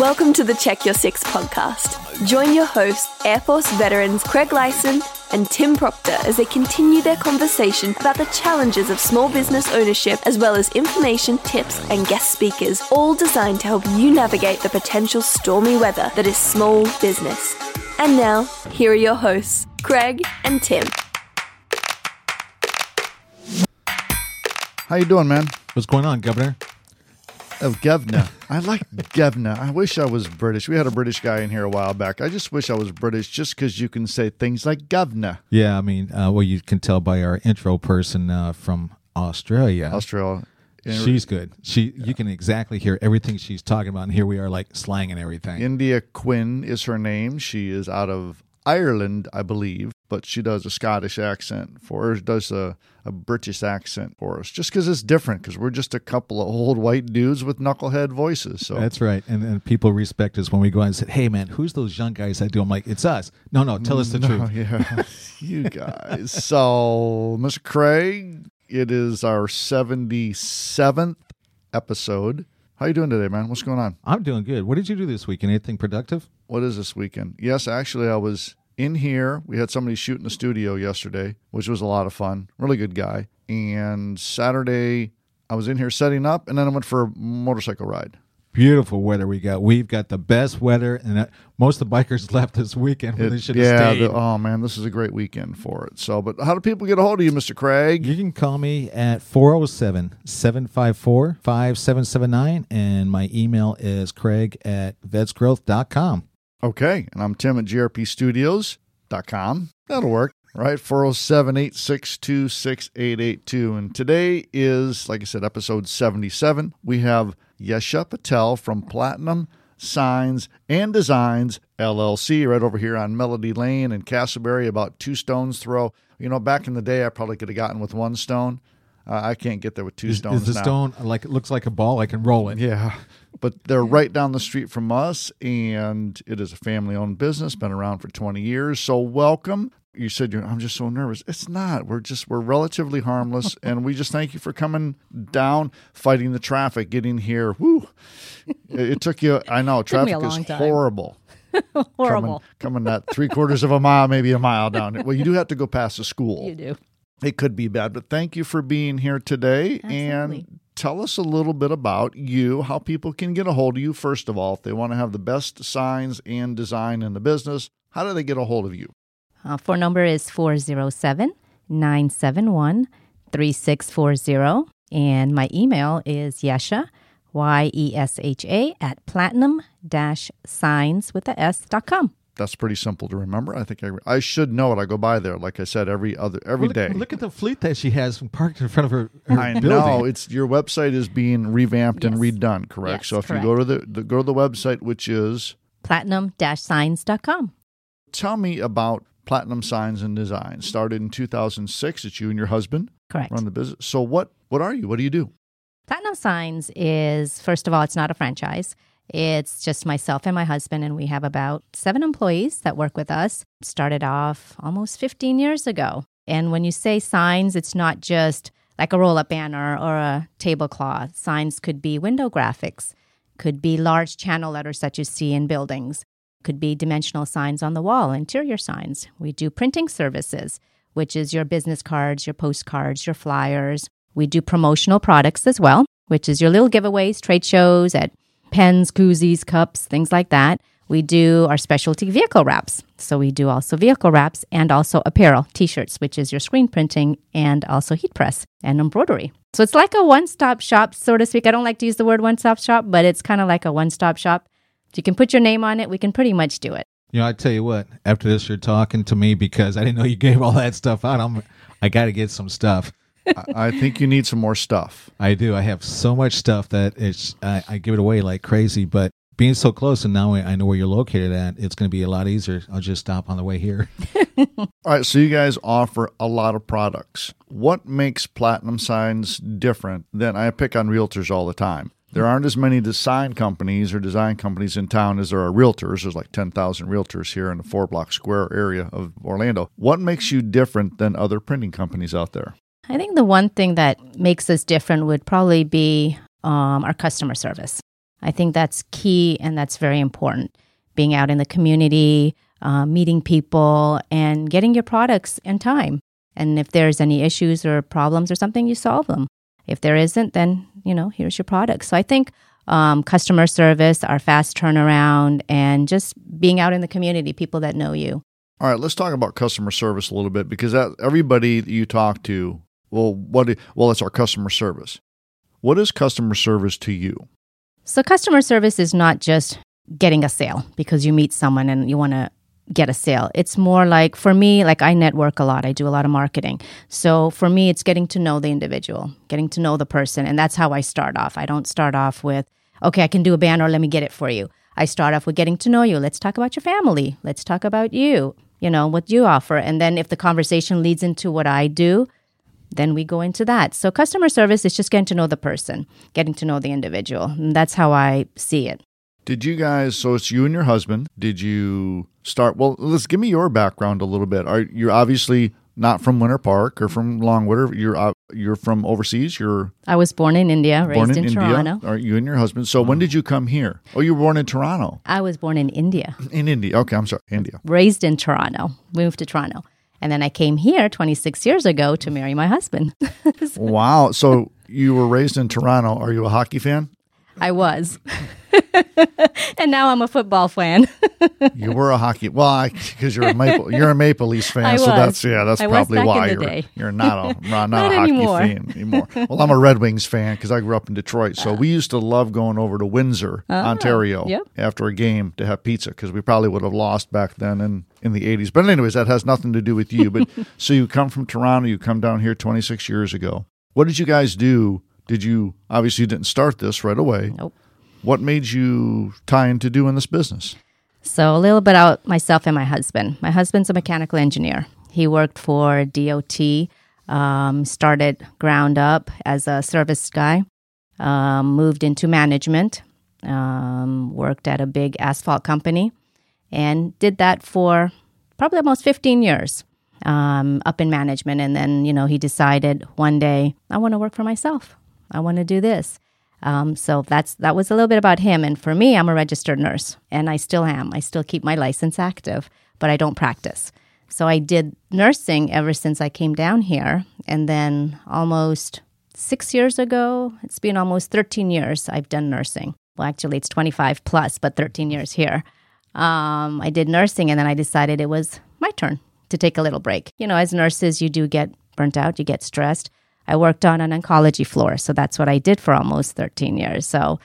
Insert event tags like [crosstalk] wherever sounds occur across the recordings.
Welcome to the Check Your Six podcast. Join your hosts, Air Force veterans Craig Lyson and Tim Proctor, as they continue their conversation about the challenges of small business ownership, as well as information, tips, and guest speakers, all designed to help you navigate the potential stormy weather that is small business. And now, here are your hosts, Craig and Tim. How you doing, man? What's going on, Governor? Oh, Govna. I like Govna. I wish I was British. We had a British guy in here a while back. I just wish I was British just because you can say things like Govna. Yeah, I mean, uh, well, you can tell by our intro person uh, from Australia. Australia. She's good. She, you can exactly hear everything she's talking about, and here we are, like slanging everything. India Quinn is her name. She is out of Ireland, I believe, but she does a Scottish accent for us, does a, a British accent for us, just because it's different, because we're just a couple of old white dudes with knucklehead voices. So That's right, and, and people respect us when we go out and say, "Hey, man, who's those young guys that do?" I'm like, "It's us." No, no, tell us the No, truth. yeah, [laughs] you guys. So, Mr. Craig, it is our 77th episode. How you doing today, man? What's going on? I'm doing good. What did you do this weekend? Anything productive? What is this weekend? Yes, actually, I was in here. We had somebody shoot in the studio yesterday, which was a lot of fun. Really good guy. And Saturday, I was in here setting up, and then I went for a motorcycle ride. Beautiful weather we got. We've got the best weather, and uh, most of the bikers [laughs] left this weekend when they should have yeah, stayed. the- oh man, this is a great weekend for it. So, but how do people get a hold of you, Mr. Craig? You can call me at 407 754 5779, and my email is craig at vetsgrowth.com. Okay. And I'm Tim at grpstudios.com. That'll work. Right. 407 862 6882. And today is, like I said, episode 77. We have Yesha Patel from Platinum Signs and Designs LLC right over here on Melody Lane in Casselberry, about two stones throw. You know, back in the day, I probably could have gotten with one stone. Uh, I can't get there with two Is, stones is the now. stone like it looks like a ball? I can roll it. Yeah. But they're right down the street from us, and it is a family owned business, been around for 20 years. So, welcome. You said, you're, I'm just so nervous. It's not. We're just, we're relatively harmless, [laughs] and we just thank you for coming down, fighting the traffic, getting here. Woo. It, it took you, [laughs] I know, traffic is time. horrible. [laughs] Horrible. Coming, coming that three quarters of a mile, maybe a mile down. Well, you do have to go past the school You do. it could be bad. But thank you for being here today Absolutely. and tell us a little bit about you, how people can get a hold of you, first of all, if they want to have the best signs and design in the business. How do they get a hold of you? Uh, phone number is 407 971 3640. And my email is Yesha, Y E S H A, at platinum signs with the S dot com. That's pretty simple to remember. I think I, I should know it. I go by there, like I said, every other every look, day. look at the fleet that she has parked in front of her, her I building. know it's your website is being revamped and redone, correct? Yes, so if correct. you go to the, the go to the website, which is Platinum signs dot com. tell me about Platinum Signs and Design. Started in 2006. It's you and your husband Correct. run the business. So what what are you? What do you do? Platinum Signs is, first of all, it's not a franchise. It's just myself and my husband, and we have about seven employees that work with us. Started off almost 15 years ago. And when you say signs, it's not just like a roll up banner or a tablecloth. Signs could be window graphics, could be large channel letters that you see in buildings, could be dimensional signs on the wall, interior signs. We do printing services, which is your business cards, your postcards, your flyers. We do promotional products as well, which is your little giveaways, trade shows at pens, koozies, cups, things like that. We do our specialty vehicle wraps. So we do also vehicle wraps and also apparel, t shirts, which is your screen printing and also heat press and embroidery. So it's like a one stop shop, so to speak. I don't like to use the word one stop shop, but it's kind of like a one stop shop. You can put your name on it. We can pretty much do it. You know, I tell you what. After this, you're talking to me because I didn't know you gave all that stuff out. I'm, I got to get some stuff. I, I think you need some more stuff. I do. I have so much stuff that it's I, I give it away like crazy. But being so close and now I I know where you're located at, it's going to be a lot easier. I'll just stop on the way here. [laughs] All right, so you guys offer a lot of products. What makes Platinum Signs different than I pick on realtors all the time? There aren't as many design companies or design companies in town as there are realtors. There's like 10,000 realtors here in the four block square area of Orlando. What makes you different than other printing companies out there? I think the one thing that makes us different would probably be um, our customer service. I think that's key and that's very important. Being out in the community, uh, meeting people, and getting your products in time. And if there's any issues or problems or something, you solve them. If there isn't, then, you know, here's your product. So I think um, customer service, our fast turnaround, and just being out in the community, people that know you. All right, let's talk about customer service a little bit because that, everybody that you talk to, well, what? Well, it's our customer service. What is customer service to you? So, customer service is not just getting a sale because you meet someone and you want to get a sale. It's more like for me, like I network a lot, I do a lot of marketing. So for me, it's getting to know the individual, getting to know the person. And that's how I start off. I don't start off with, okay, I can do a banner, let me get it for you. I start off with getting to know you. Let's talk about your family. Let's talk about you, you know, what you offer. And then if the conversation leads into what I do, then we go into that. So customer service is just getting to know the person, getting to know the individual. And that's how I see it. Did you guys? So it's you and your husband. Did you start? Well, let's give me your background a little bit. Are you're obviously not from Winter Park or from Longwood? You're uh, you're from overseas. You're I was born in India, raised born in, in, India. Toronto. Are you and your husband? So when did you come here? Oh, you were born in Toronto. I was born in India, In India. Okay, I'm sorry, India. raised in Toronto, moved to Toronto. And then I came here 26 years ago to marry my husband. [laughs] Wow. So you were raised in Toronto. Are you a hockey fan? I was. [laughs] and now I'm a football fan. [laughs] You were a hockey. Well, because you're a Maple, you're a Maple Leafs fan, [laughs] so that's yeah, that's I probably why you're you're not a not, Not a hockey anymore. fan anymore. Well, I'm a Red Wings fan because I grew up in Detroit, so we used to love going over to Windsor, Ontario, Ah, yep. after a game to have pizza because we probably would have lost back then in in the 80s. But anyways, that has nothing to do with you. But so you come from Toronto, you come down here 26 years ago. What did you guys do? Did you obviously you didn't start this right away? Nope. What made you tie into doing this business? So, a little bit about myself and my husband. My husband's a mechanical engineer. He worked for DOT, um, started ground up as a service guy, um, moved into management, um, worked at a big asphalt company, and did that for probably almost 15 years um, up in management. And then, you know, he decided one day, I want to work for myself. I want to do this. Um, so that's that was a little bit about him. And for me, I'm a registered nurse, and I still am. I still keep my license active, but I don't practice. So I did nursing ever since I came down here, and then almost six years ago, it's been almost 13 years I've done nursing. Well, actually, it's 25 plus, but 13 years here. Um, I did nursing, and then I decided it was my turn to take a little break. You know, as nurses, you do get burnt out, you get stressed. I worked on an oncology floor, so that's what I did for almost 13 years. So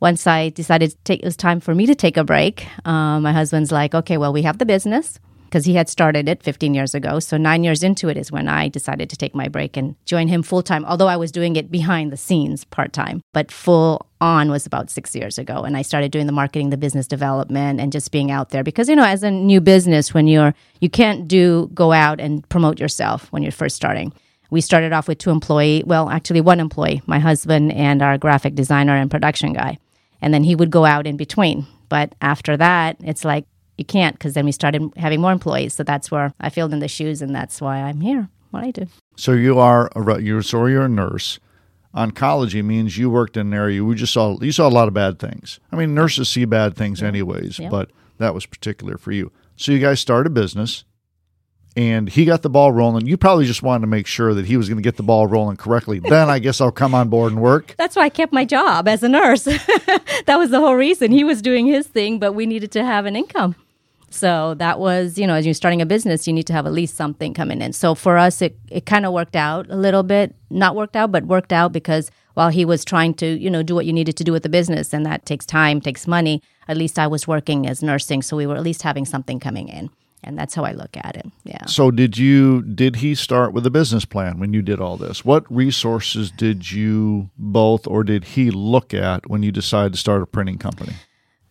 once I decided take, it was time for me to take a break, um, my husband's like, okay, well, we have the business because he had started it 15 years ago. So nine years into it is when I decided to take my break and join him full time, although I was doing it behind the scenes part time, but full on was about six years ago. And I started doing the marketing, the business development, and just being out there because, you know, as a new business, when you're, you can't do, go out and promote yourself when you're first starting. We started off with two employee, well, actually one employee, my husband and our graphic designer and production guy. And then he would go out in between. But after that, it's like you can't because then we started having more employees. So that's where I filled in the shoes and that's why I'm here, what I do. So you are a re- you're so you're a nurse. Oncology means you worked in an area we just saw you saw a lot of bad things. I mean, nurses see bad things anyways, Yeah. but that was particular for you. So you guys started a business, and he got the ball rolling. You probably just wanted to make sure that he was going to get the ball rolling correctly. [laughs] then I guess I'll come on board and work. That's why I kept my job as a nurse. [laughs] that was the whole reason. He was doing his thing, but we needed to have an income. So that was, you know, as you're starting a business, you need to have at least something coming in. So for us, it, it kind of worked out a little bit. Not worked out, but worked out because while he was trying to, you know, do what you needed to do with the business, and that takes time, takes money, at least I was working as nursing. So we were at least having something coming in. And that's how I look at it. Yeah. So did you did he start with a business plan when you did all this? What resources did you both or did he look at when you decided to start a printing company?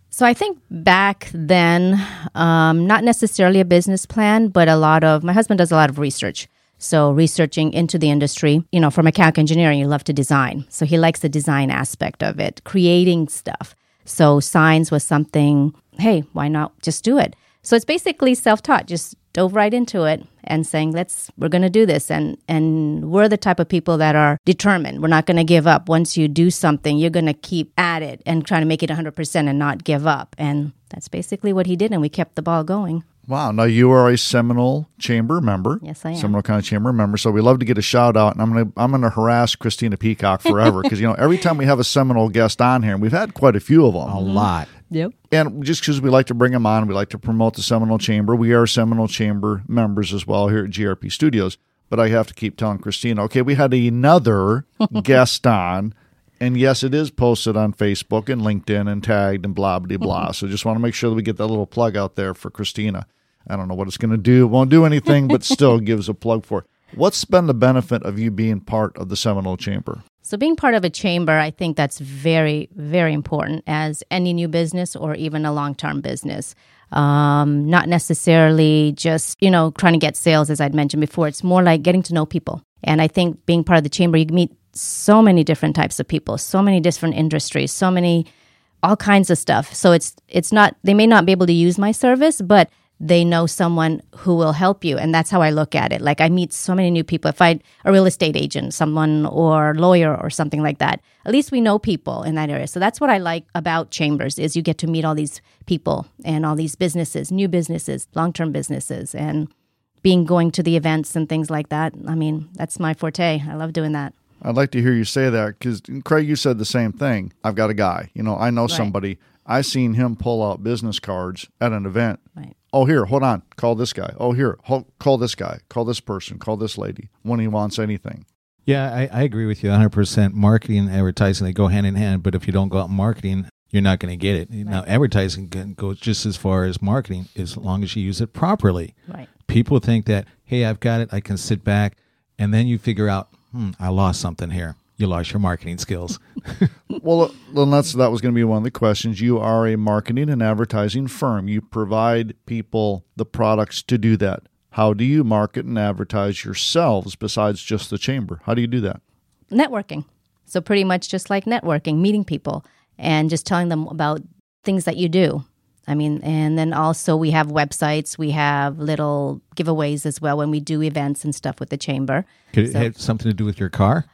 So I think back then, um, not necessarily a business plan, but a lot of my husband does a lot of research. So researching into the industry, you know, for mechanical engineering, you love to design. So he likes the design aspect of it, creating stuff. So signs was something. Hey, why not just do it? So it's basically self-taught. Just dove right into it and saying, let's, we're going to do this. And, and we're the type of people that are determined. We're not going to give up. Once you do something, you're going to keep at it and try to make it 100% and not give up. And that's basically what he did. And we kept the ball going. Wow. Now you are a Seminole Chamber member. Yes, I am. Seminole County Chamber member. So we love to get a shout out, and I'm gonna I'm gonna harass Christina Peacock forever [laughs] because you know every time we have a Seminole guest on here, and we've had quite a few of them. A lot. Yep. And just because we like to bring them on, we like to promote the Seminole Chamber. We are Seminole Chamber members as well here at GRP Studios. But I have to keep telling Christina, okay, we had another [laughs] guest on. And yes, it is posted on Facebook and LinkedIn and tagged and blah, blah, blah. [laughs] so just want to make sure that we get that little plug out there for Christina. I don't know what it's going to do. It won't do anything, but still [laughs] gives a plug for it. What's been the benefit of you being part of the Seminole Chamber? So, being part of a chamber, I think that's very, very important as any new business or even a long term business. Um, not necessarily just, you know, trying to get sales, as I'd mentioned before. It's more like getting to know people. And I think being part of the chamber, you meet so many different types of people, so many different industries, so many, all kinds of stuff. So, it's, it's not, they may not be able to use my service, but they know someone who will help you. And that's how i look at it. Like i meet so many new people. If i a real estate agent someone or lawyer or something like that at least we know people in that area. So that's what i like about chambers is you get to meet all these people and all these businesses new businesses long-term businesses and being going to the events and things like that. I mean that's my forte. I love doing that. I'd like to hear you say that because Craig, you said the same thing. I've got a guy, you know, I know somebody. I seen him pull out business cards at an event. right Oh, here, hold on. Call this guy. Oh, here, ho- call this guy. Call this person. Call this lady when he wants anything. Yeah, I, I agree with you 100%. Marketing and advertising, they go hand in hand. But if you don't go out marketing, you're not going to get it. Now, advertising can go just as far as marketing as long as you use it properly. right People think that, hey, I've got it. I can sit back. And then you figure out, hmm, I lost something here. You lost your marketing skills. [laughs] Well, uh, then that's that was going to be one of the questions. You are a marketing and advertising firm. You provide people the products to do that. How do you market and advertise yourselves besides just the chamber? How do you do that? networking. So pretty much just like networking, meeting people and just telling them about things that you do. I mean, and then also we have websites, we have little giveaways as well when we do events and stuff with the chamber. Could it So- have something to do with your car?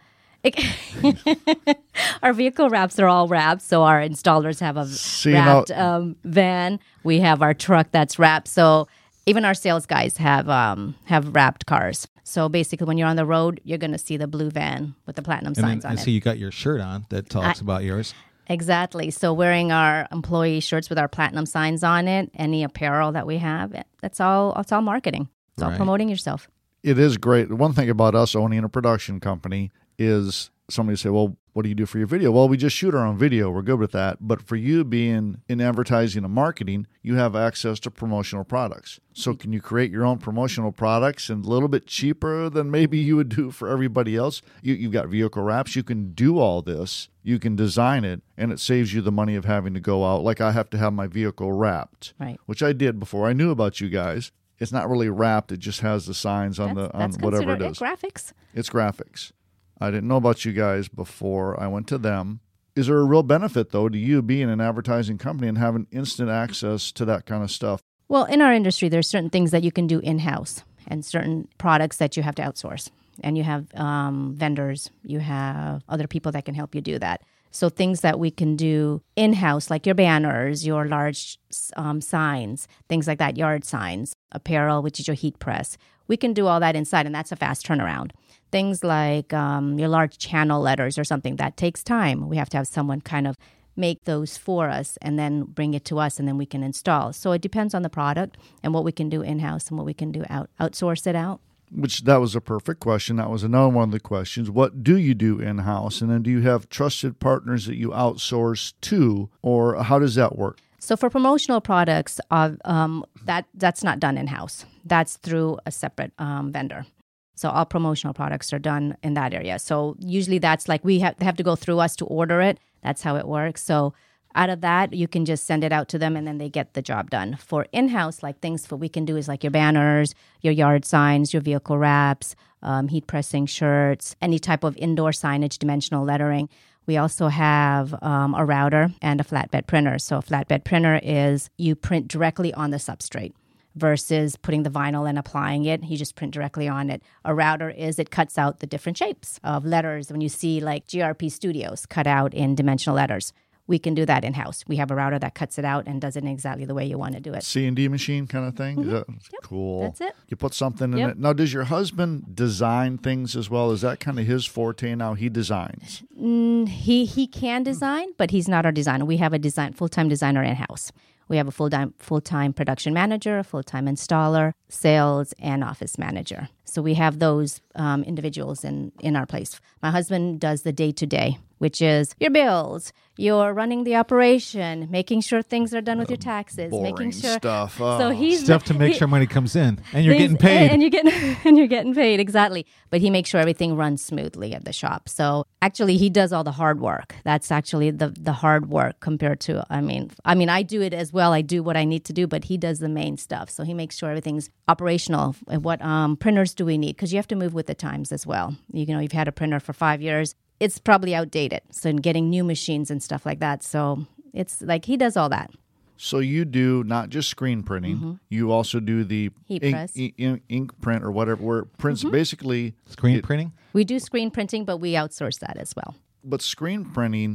It- [laughs] our vehicle wraps are all wrapped, so our installers have a See, now- wrapped um, van. We have our truck that's wrapped. So even our sales guys have um, have wrapped cars. So basically, when you're on the road, you're going to see the blue van with the platinum And then signs I on it. see you got your shirt on that talks about yours. Exactly. So wearing our employee shirts with our platinum signs on it, any apparel that we have, that's all. It's all marketing. It's all promoting yourself. It is great. One thing about us owning a production company is somebody say, "Well, what do you do for your video?" Well, we just shoot our own video. We're good with that. But for you being in advertising and marketing, you have access to promotional products. So can you create your own promotional products and a little bit cheaper than maybe you would do for everybody else? You, you've got vehicle wraps. You can do all this. You can design it, and it saves you the money of having to go out. Like I have to have my vehicle wrapped, Right. which I did before I knew about you guys. It's not really wrapped; it just has the signs on That's, the on whatever it is. graphics. It's graphics. I didn't know about you guys before I went to them. Is there a real benefit though to you being an advertising company and having instant access to that kind of stuff? Well, in our industry, there's certain things that you can do in house, and certain products that you have to outsource. And you have um, vendors, you have other people that can help you do that. So things that we can do in house, like your banners, your large um, signs, things like that, yard signs, apparel, which is your heat press. We can do all that inside, and that's a fast turnaround. Things like um, your large channel letters or something that takes time. We have to have someone kind of make those for us and then bring it to us and then we can install. So it depends on the product and what we can do in house and what we can do out outsource it out. Which that was a perfect question. That was another one of the questions. What do you do in house? And then do you have trusted partners that you outsource to, or how does that work? So for promotional products, uh, um, that that's not done in house. That's through a separate um, vendor. So all promotional products are done in that area. So usually that's like we have have to go through us to order it. That's how it works. So out of that, you can just send it out to them and then they get the job done. For in house, like things what we can do is like your banners, your yard signs, your vehicle wraps, um, heat pressing shirts, any type of indoor signage, dimensional lettering. We also have um, a router and a flatbed printer. So, a flatbed printer is you print directly on the substrate versus putting the vinyl and applying it. You just print directly on it. A router is it cuts out the different shapes of letters when you see like GRP Studios cut out in dimensional letters. We can do that in house. We have a router that cuts it out and does it exactly the way you want to do it. C and D machine kind of thing. Is that cool? Mm-hmm. That's it. You put something in Yep. it. Now, does your husband design things as well? Is that kind of his forte now? He designs. He he can design, but he's not our designer. We have a design full time designer in house. We have a full time full time production manager, a full time installer, sales, and office manager. So we have those um, individuals in in our place. My husband does the day to day, which is your bills, you're running the operation, making sure things are done with your taxes, making sure stuff. So Oh. he's Stuff to make he- sure money comes in, and you're getting paid. and you're getting [laughs] and you're getting paid exactly. But he makes sure everything runs smoothly at the shop. So actually he does all the hard work. That's actually the the hard work compared to i mean i mean i do it as well. I do what i need to do but he does the main stuff. So he makes sure everything's operational. And what um, printers do we need? Because you have to move with the times as well. You know you've had a printer for five years it's probably outdated so in getting new machines and stuff like that so it's like he does all that So you do not just screen printing. You also do the Mm-hmm. Heat ink, press. Mm-hmm. ink, ink print or whatever, where it prints basically. Screen it- printing. we do screen printing but we outsource that as well But screen printing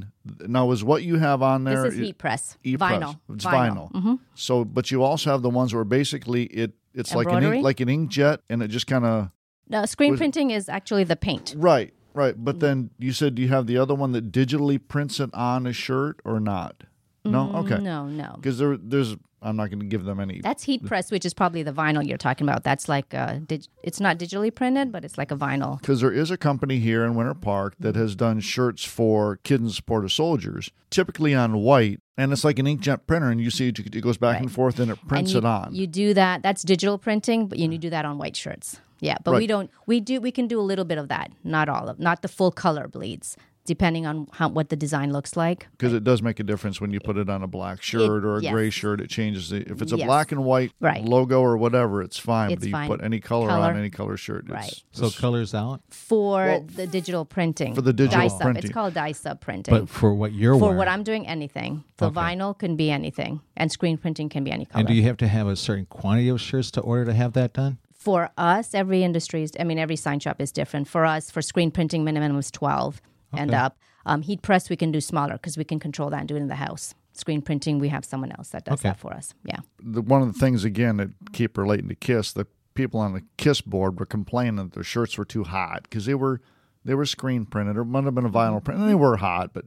now is what you have on there. this is it- heat press e-press. vinyl It's vinyl. Mm-hmm. So, but you also have the ones where basically it it's like an ink, like an inkjet, and it just kind of No, screen Was- printing is actually the paint. right, right. But then you said do you have the other one that digitally prints it on a shirt or not? No, okay. Mm, No, no. Because there, there's I'm not going to give them any. That's heat press, which is probably the vinyl you're talking about. That's like uh dig- it's not digitally printed, but it's like a vinyl. Because there is a company here in Winter Park that has done shirts for Kids in Support of Soldiers, typically on white, and it's like an inkjet printer, and you see it, it goes back and forth and it prints and you, it on. You do that. That's digital printing, but you do that on white shirts. Yeah, but we don't. We do. We can do a little bit of that. Not all of. Not the full color bleeds. Depending on how what the design looks like. Because it does make a difference when you put it on a black shirt or a yes. gray shirt. It changes the. If it's a Yes. black and white Right. logo or whatever, it's fine. It's but you put any color, Color. on any color shirt. It's, Right. So colors out, For the digital printing. for the digital dye sub. printing. It's called dye sub printing. but for what you're for wearing. what I'm doing, anything. The Okay. vinyl can be anything, and screen printing can be any color. and do you have to have a certain quantity of shirts to order to have that done? For us, every industry is, I mean, every sign shop is different. For us, for screen printing, minimum is 12 and up. Um, heat press, we can do smaller because we can control that and do it in the house. Screen printing, we have someone else that does Okay. that for us. Yeah. the, one of the things again that keep relating to Kiss, the people on the Kiss board were complaining that their shirts were too hot because they were they were screen printed or might have been a vinyl print, and they were hot, but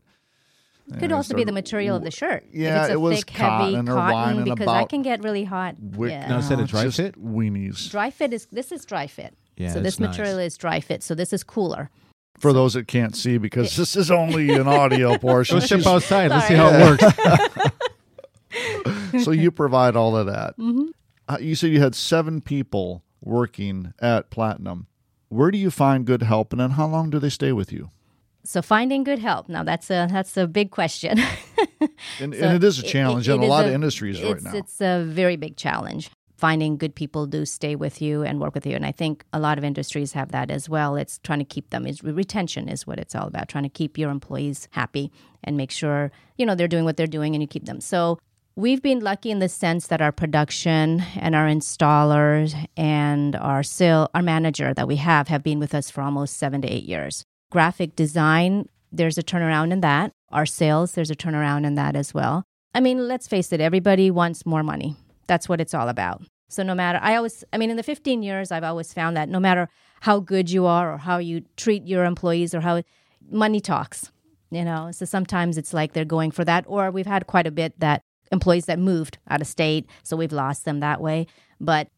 Could also be the material of the shirt. If Yeah, it's a it was thick, heavy cotton or whining because that about can get really hot. wick- yeah. Now, is that a dry just fit? weenies. Dry fit is this is dry fit. Yeah, so it's this nice. material is dry fit. So this is cooler. For those that can't see, because this is only an audio [laughs] portion. Let's go step outside. Let's see how it works. [laughs] so you provide all of that. Mm-hmm. Uh, you said you had seven people working at Platinum. Where do you find good help, and then how long do they stay with you? So finding good help. Now that's a that's a big question. [laughs] And, So and it is a it- challenge it- in a lot a- of industries right now. It's a very big challenge. Finding good people do stay with you and work with you, and I think a lot of industries have that as well. It's trying to keep them. Is retention is what it's all about. Trying to keep your employees happy and make sure you know they're doing what they're doing, and you keep them. So we've been lucky in the sense that our production and our installers and our sale, our manager that we have have been with us for almost seven to eight years. Graphic design, there's a turnaround in that. Our sales, there's a turnaround in that as well. I mean, let's face it, everybody wants more money. That's what it's all about. So no matter, I always, I mean, in the 15 years, I've always found that no matter how good you are or how you treat your employees or how money talks, you know. So sometimes it's like they're going for that, or we've had quite a bit that employees that moved out of state, so we've lost them that way. But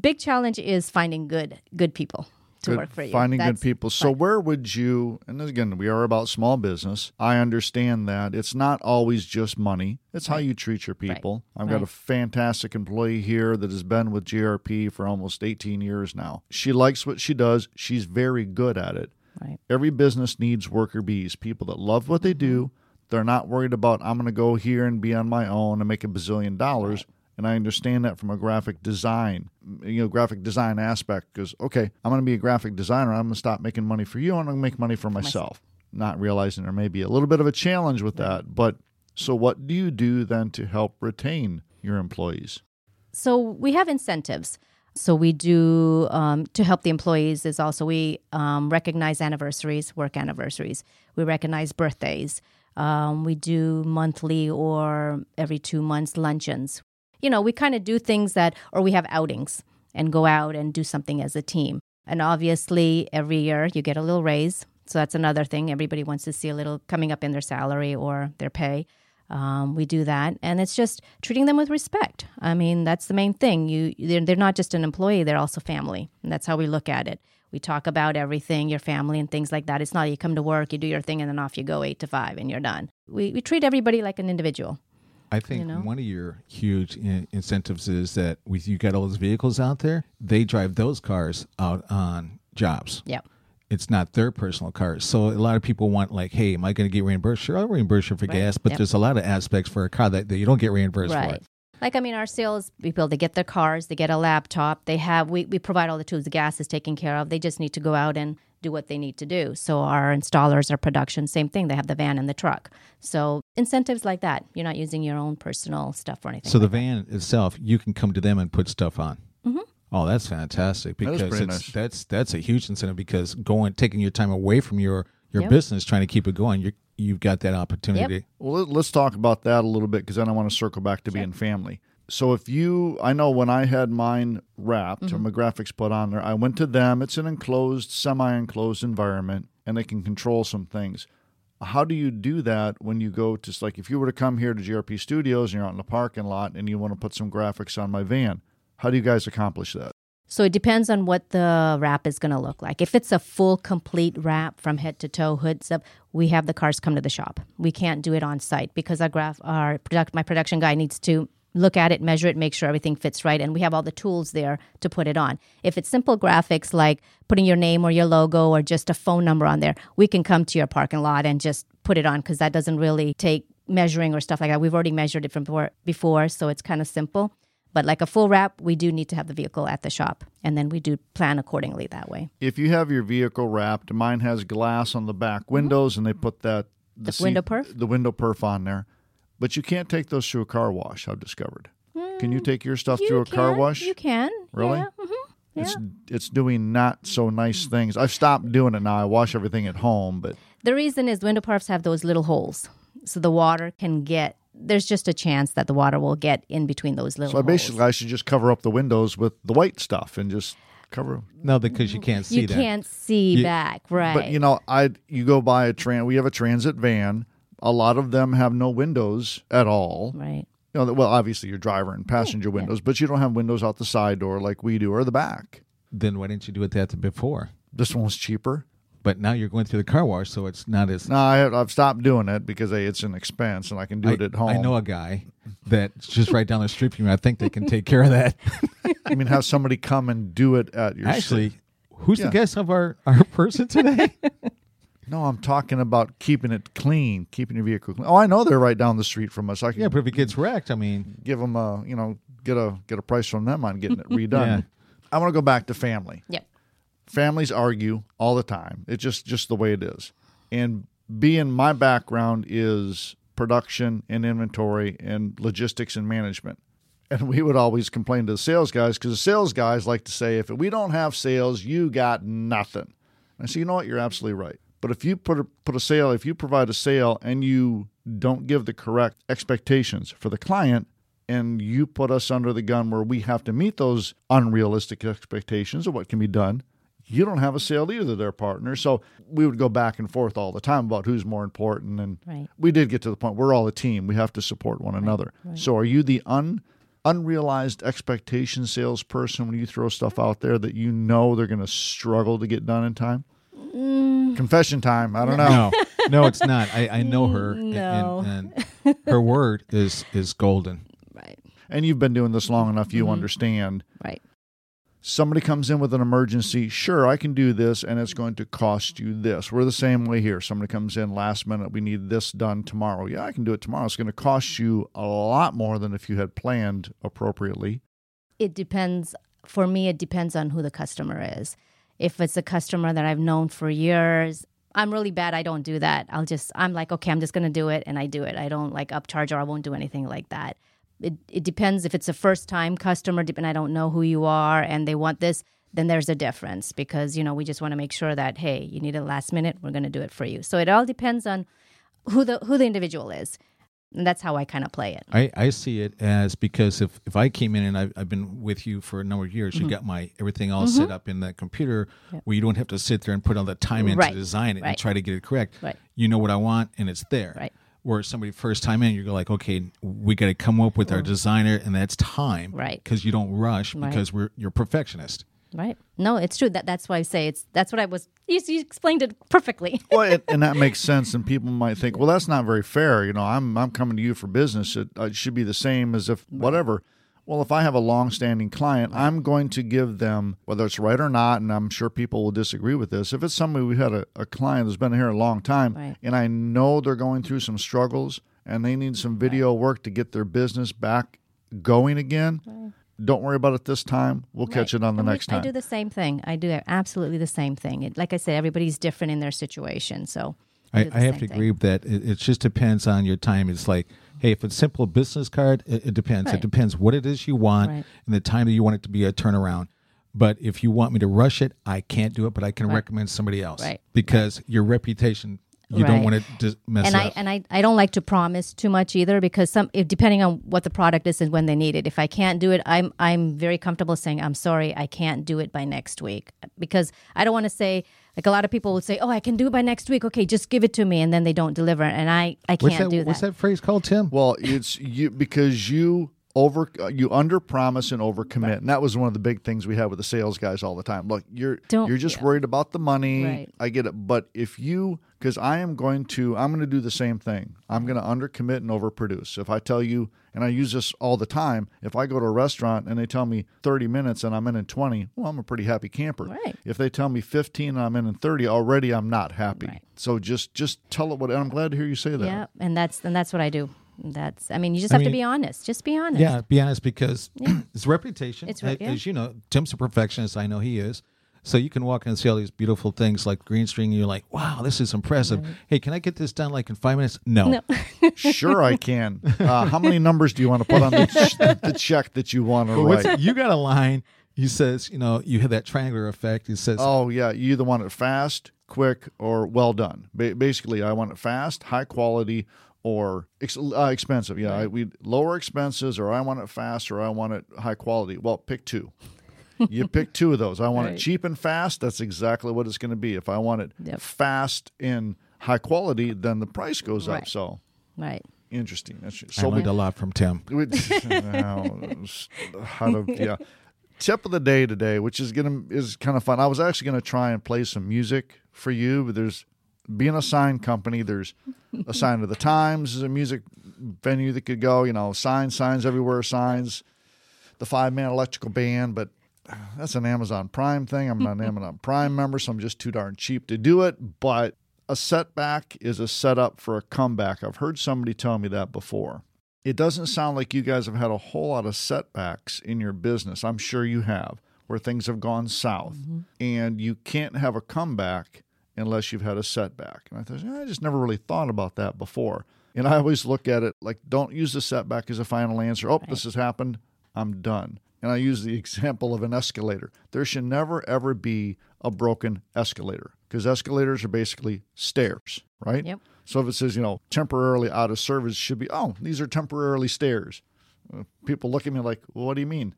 big challenge is finding good, good people to Good- work for you. Finding That's- good people. So but- where would you? And again, we are about small business. I understand that it's not always just money. It's how you treat your people. I've got a fantastic employee here that has been with GRP for almost 18 years now. She likes what she does. She's very good at it. Right. Every business needs worker bees, people that love what they mm-hmm. do. They're not worried about I'm going to go here and be on my own and make a bazillion dollars. And I understand that from a graphic design, you know, graphic design aspect. Because okay, I'm going to be a graphic designer. I'm going to stop making money for you. I'm going to make money for myself. Not realizing there may be a little bit of a challenge with that. But so, what do you do then to help retain your employees? So we have incentives. So we do um, to help the employees is also we um, recognize anniversaries, work anniversaries. We recognize birthdays. Um, we do monthly or every two months luncheons. You know, we kind of do things that, or we have outings and go out and do something as a team. And obviously, every year you get a little raise. So that's another thing. Everybody wants to see a little coming up in their salary or their pay. Um, we do that, and it's just treating them with respect. I mean, that's the main thing. You, they're, they're not just an employee; they're also family, and that's how we look at it. We talk about everything, your family, and things like that. It's not you come to work, you do your thing, and then off you go, eight to five, and you're done. We we treat everybody like an individual. I think You know? one of your huge in- incentives is that with you got all those vehicles out there, they drive those cars out on jobs. Yep. It's not their personal cars. So a lot of people want like, hey, am I going to get reimbursed? Sure, I'll reimburse you for Right. gas, but Yep. there's a lot of aspects for a car that, that you don't get reimbursed Right. for. Like I mean, our sales people they get their cars, they get a laptop, they have we, we provide all the tools. The gas is taken care of. They just need to go out and do what they need to do. So our installers, our production, same thing. They have the van and the truck. So incentives like that. You're not using your own personal stuff or anything. So the like van itself, you can come to them and put stuff on. Mm-hmm. Oh, that's fantastic because pretty it's, nice. that's that's a huge incentive because going taking your time away from your your Yep. business, trying to keep it going, you you've got that opportunity. Well, let- let's talk about that a little bit because then I want to circle back to being family. So if you, I know when I had mine wrapped or mm-hmm. my graphics put on there, I went to them. It's an enclosed, semi-enclosed environment, and they can control some things. How do you do that when you go to like if you were to come here to GRP Studios and you're out in the parking lot and you want to put some graphics on my van? How do you guys accomplish that? So it depends on what the wrap is going to look like. If it's a full, complete wrap from head to toe, hoods up, we have the cars come to the shop. We can't do it on site because our graph, our product, my production guy needs to look at it, measure it, make sure everything fits right, and we have all the tools there to put it on. If it's simple graphics like putting your name or your logo or just a phone number on there, we can come to your parking lot and just put it on because that doesn't really take measuring or stuff like that. We've already measured it from before, before so it's kind of simple. But like a full wrap, we do need to have the vehicle at the shop, and then we do plan accordingly that way. If you have your vehicle wrapped, mine has glass on the back windows, and they put that The window perf? the window perf on there. But you can't take those through a car wash. I've discovered. Can you hmm. take your stuff through a car wash? You can. Really? Yeah. mhm. Yeah. It's it's doing not so nice hmm. things. I've stopped doing it now. I wash everything at home, but The reason is window perfs have those little holes, so the water can get. There's just a chance that the water will get in between those little so I holes. basically I should just cover up the windows with the white stuff and just cover. 'em. No, because you mm-hmm. can't see that. you that. can't see You- back, right? But you know, I you go by a tran. We have a transit van. A lot of them have no windows at all. right. You know, well, obviously your driver and passenger windows, but you don't have windows out the side door like we do or the back. Then why didn't you do it that before? This one was cheaper. But now you're going through the car wash, so it's not as. No, I, I've stopped doing it because hey, it's an expense and I can do I, it at home. I know a guy that's just right down the street from you. I think they can take care of that. [laughs] I mean, have somebody come and do it at your. Actually, who's Yeah. the guest of our, our person today? [laughs] no, I'm talking about keeping it clean, keeping your vehicle clean. Oh, I know they're right down the street from us. I can yeah, but if it gets wrecked, I mean, give them a, you know, get a get a price from them on getting it redone. Yeah. I want to go back to family. Yep. families argue all the time. It's just just the way it is. And being my background is production and inventory and logistics and management. And we would always complain to the sales guys because the sales guys like to say, if we don't have sales, you got nothing. I say, you know what? You're absolutely right. But if you put a, put a sale, if you provide a sale and you don't give the correct expectations for the client, and you put us under the gun where we have to meet those unrealistic expectations of what can be done, you don't have a sale either, their partner. So we would go back and forth all the time about who's more important. And Right. we did get to the point we're all a team. We have to support one another. So are you the un unrealized expectation salesperson when you throw stuff out there that you know they're going to struggle to get done in time? Confession time. I don't know. no, no, it's not. I, I know her, [laughs] No. and, and her word is is golden. Right. And you've been doing this long enough, you mm-hmm. understand. Right. somebody comes in with an emergency, sure, I can do this and it's going to cost you this. We're the same way here. Somebody comes in last minute, we need this done tomorrow. Yeah, I can do it tomorrow. It's going to cost you a lot more than if you had planned appropriately. It depends. For me, it depends on who the customer is. If it's a customer that I've known for years, I'm really bad. I don't do that. I'll just, I'm like, okay, I'm just going to do it. And I do it. I don't like upcharge or I won't do anything like that. it, it depends if it's a first time customer and I don't know who you are and they want this, then there's a difference because, you know, we just want to make sure that, hey, you need it last minute, we're going to do it for you. So it all depends on who the who the individual is. And that's how I kind of play it. I, I see it as because if, if I came in and I've, I've been with you for a number of years, Mm-hmm. you got my everything all set up in that computer where you don't have to sit there and put all the time in Right. to design it Right. and try to get it correct. Right. You know what I want and it's there. Right. Where somebody first time in, you're like, okay, we got to come up with our designer, and that's time, Right. Because you don't rush because we're you're perfectionist. Right. No, it's true. That that's why I say it's that's what I was you, you explained it perfectly. [laughs] well, it, and that makes sense. And people might think, well, that's not very fair. You know, I'm I'm coming to you for business. It, it should be the same as if whatever. Well, if I have a long-standing client, I'm going to give them whether it's right or not, and I'm sure people will disagree with this. If it's somebody we had a, a client that's been here a long time, Right. and I know they're going through some struggles and they need some video work to get their business back going again. Don't worry about it this time. We'll catch it on the And we- next time. I do the same thing. I do absolutely the same thing. It, like I said, everybody's different in their situation. So I, do the I have to thing. agree with that. It, it just depends on your time. It's like, hey, if it's simple business card, it, it depends. It depends what it is you want Right. and the time that you want it to be a turnaround. But if you want me to rush it, I can't do it. But I can recommend somebody else Right. because your reputation, you don't want it to mess and up. I and I, I don't like to promise too much either because some if, depending on what the product is and when they need it. If I can't do it, I'm I'm very comfortable saying I'm sorry, I can't do it by next week because I don't want to say like a lot of people would say, oh, I can do it by next week. Okay, just give it to me, and then they don't deliver, and I I can't what's that, do that. What's that phrase called, Tim? Well, it's you because you over uh, you under promise and over commit, and that was one of the big things we had with the sales guys all the time. Look, you're Don't- you're just yeah. worried about the money. Right. I get it, but if you because I am going to I'm going to do the same thing. I'm going to under commit and overproduce. If I tell you, and I use this all the time, if I go to a restaurant and they tell me 30 minutes and I'm in in 20, well, I'm a pretty happy camper. Right. If they tell me 15 and I'm in in 30, already I'm not happy. Right. So just just tell it what. And I'm glad to hear you say that. yeah, and that's and that's what I do. That's I mean, you just I have to be honest. Just be honest. Yeah, be honest because [clears throat] it's reputation. It's re- A- yeah. As you know, Tim's a perfectionist. I know he is. So you can walk in and see all these beautiful things like green string, and you're like, "Wow, this is impressive." Hey, can I get this done like in five minutes? No. No. [laughs] Sure, I can. Uh, how many numbers do you want to put on the, ch- the check that you want to But write? you got a line. He says, you know, you have that triangular effect. He says, Oh, yeah. You either want it fast, quick, or well done. Ba- basically, I want it fast, high quality, or ex- uh, expensive. Yeah, I, we lower expenses, or I want it fast, or I want it high quality. Well, pick two. [laughs] You pick two of those. I want it Right. cheap cheap and fast. That's exactly what it's going to be. If I want it Yep. fast and high quality, then the price goes up. So Right. interesting. That's I so learned a lot from Tim. [laughs] We- no, how to yeah. [laughs] Tip of the day today, which is gonna is kind of fun. I was actually gonna try and play some music for you, but there's being a sign company. There's a sign of the times is a music venue that could go. You know, signs, signs everywhere, signs. The five man electrical band, but that's an Amazon Prime thing. I'm not an [laughs] Amazon Prime member, so I'm just too darn cheap to do it. But a setback is a setup for a comeback. I've heard somebody tell me that before. It doesn't sound like you guys have had a whole lot of setbacks in your business. I'm sure you have, where things have gone south. Mm-hmm. And you can't have a comeback unless you've had a setback. And I thought, "Yeah, I just never really thought about that before. And I always look at it like, don't use the setback as a final answer. Oh, this has happened. I'm done. And I use the [laughs] example of an escalator. There should never, ever be a broken escalator because escalators are basically stairs, right? Yep. So if it says, you know, temporarily out of service, should be, oh, these are temporarily stairs. Uh, people look at me like, well, what do you mean?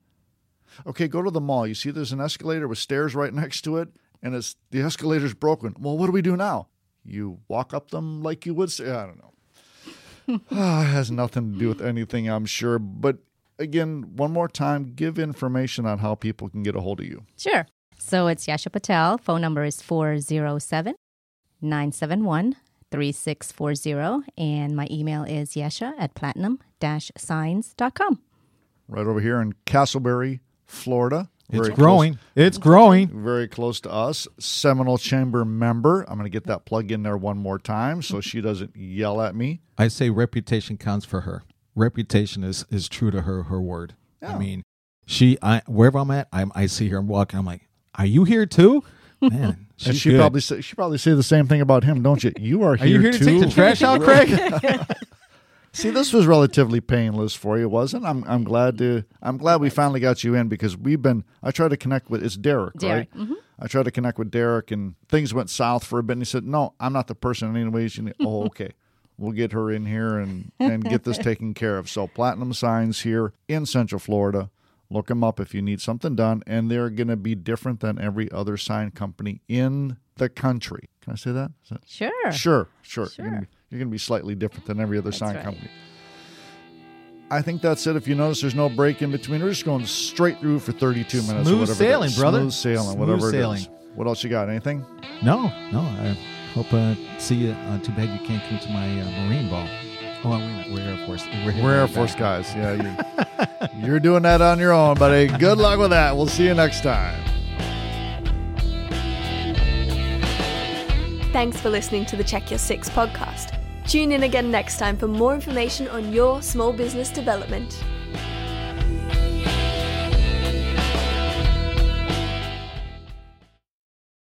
Okay, go to the mall. You see there's an escalator with stairs right next to it, and it's the escalator's broken. Well, what do we do now? You walk up them like you would say. I don't know. [laughs] Ah, it has nothing to do with anything, I'm sure. But again, one more time, give information on how people can get a hold of you. Sure. So it's Yesha Patel. Phone number is 407 971 3640. And my email is yesha at platinum signs.com. Right over here in Casselberry, Florida. It's Very close- growing. It's growing. very close to us. Seminole Chamber member. I'm going to get that plug in there one more time so she doesn't yell at me. I say reputation counts for her. Reputation is is true to her her word. I mean, she I wherever I'm at, I'm, I see her walking. I'm like, are you here too? [laughs] Man, And she good. probably say, she probably say the same thing about him, don't you? You are Are here you here to take the trash out, Craig? [laughs] [laughs] See, this was relatively painless for you, wasn't? I'm I'm glad to I'm glad we finally got you in because we've been I tried to connect with it's Derek, Derek, right? Mm-hmm. I tried to connect with Derek and things went south for a bit and he said, No, I'm not the person anyways. You need, oh, [laughs] okay. We'll get her in here and, and get this taken care of. So Platinum Signs here in Central Florida. Look them up if you need something done, and they're going to be different than every other sign company in the country. Can I say that? That Sure. Sure, sure. Sure. You're gonna, be, you're gonna be slightly different than every other sign right. company. I think that's it. If you notice, there's no break in between. We're just going straight through for 32 minutes. or Smooth whatever it sailing, brother. Smooth sailing, Smooth whatever sailing. it is. What else you got? Anything? No, no. I hope uh, see you. Uh, too bad you can't come to my uh, Marine ball. Oh, we're, we're Air Force. We're, We're Air Force back. guys. Yeah, you, [laughs] you're doing that on your own, buddy. Good luck with that. We'll see you next time. Thanks for listening to the Check Your Six podcast. Tune in again next time for more information on your small business development.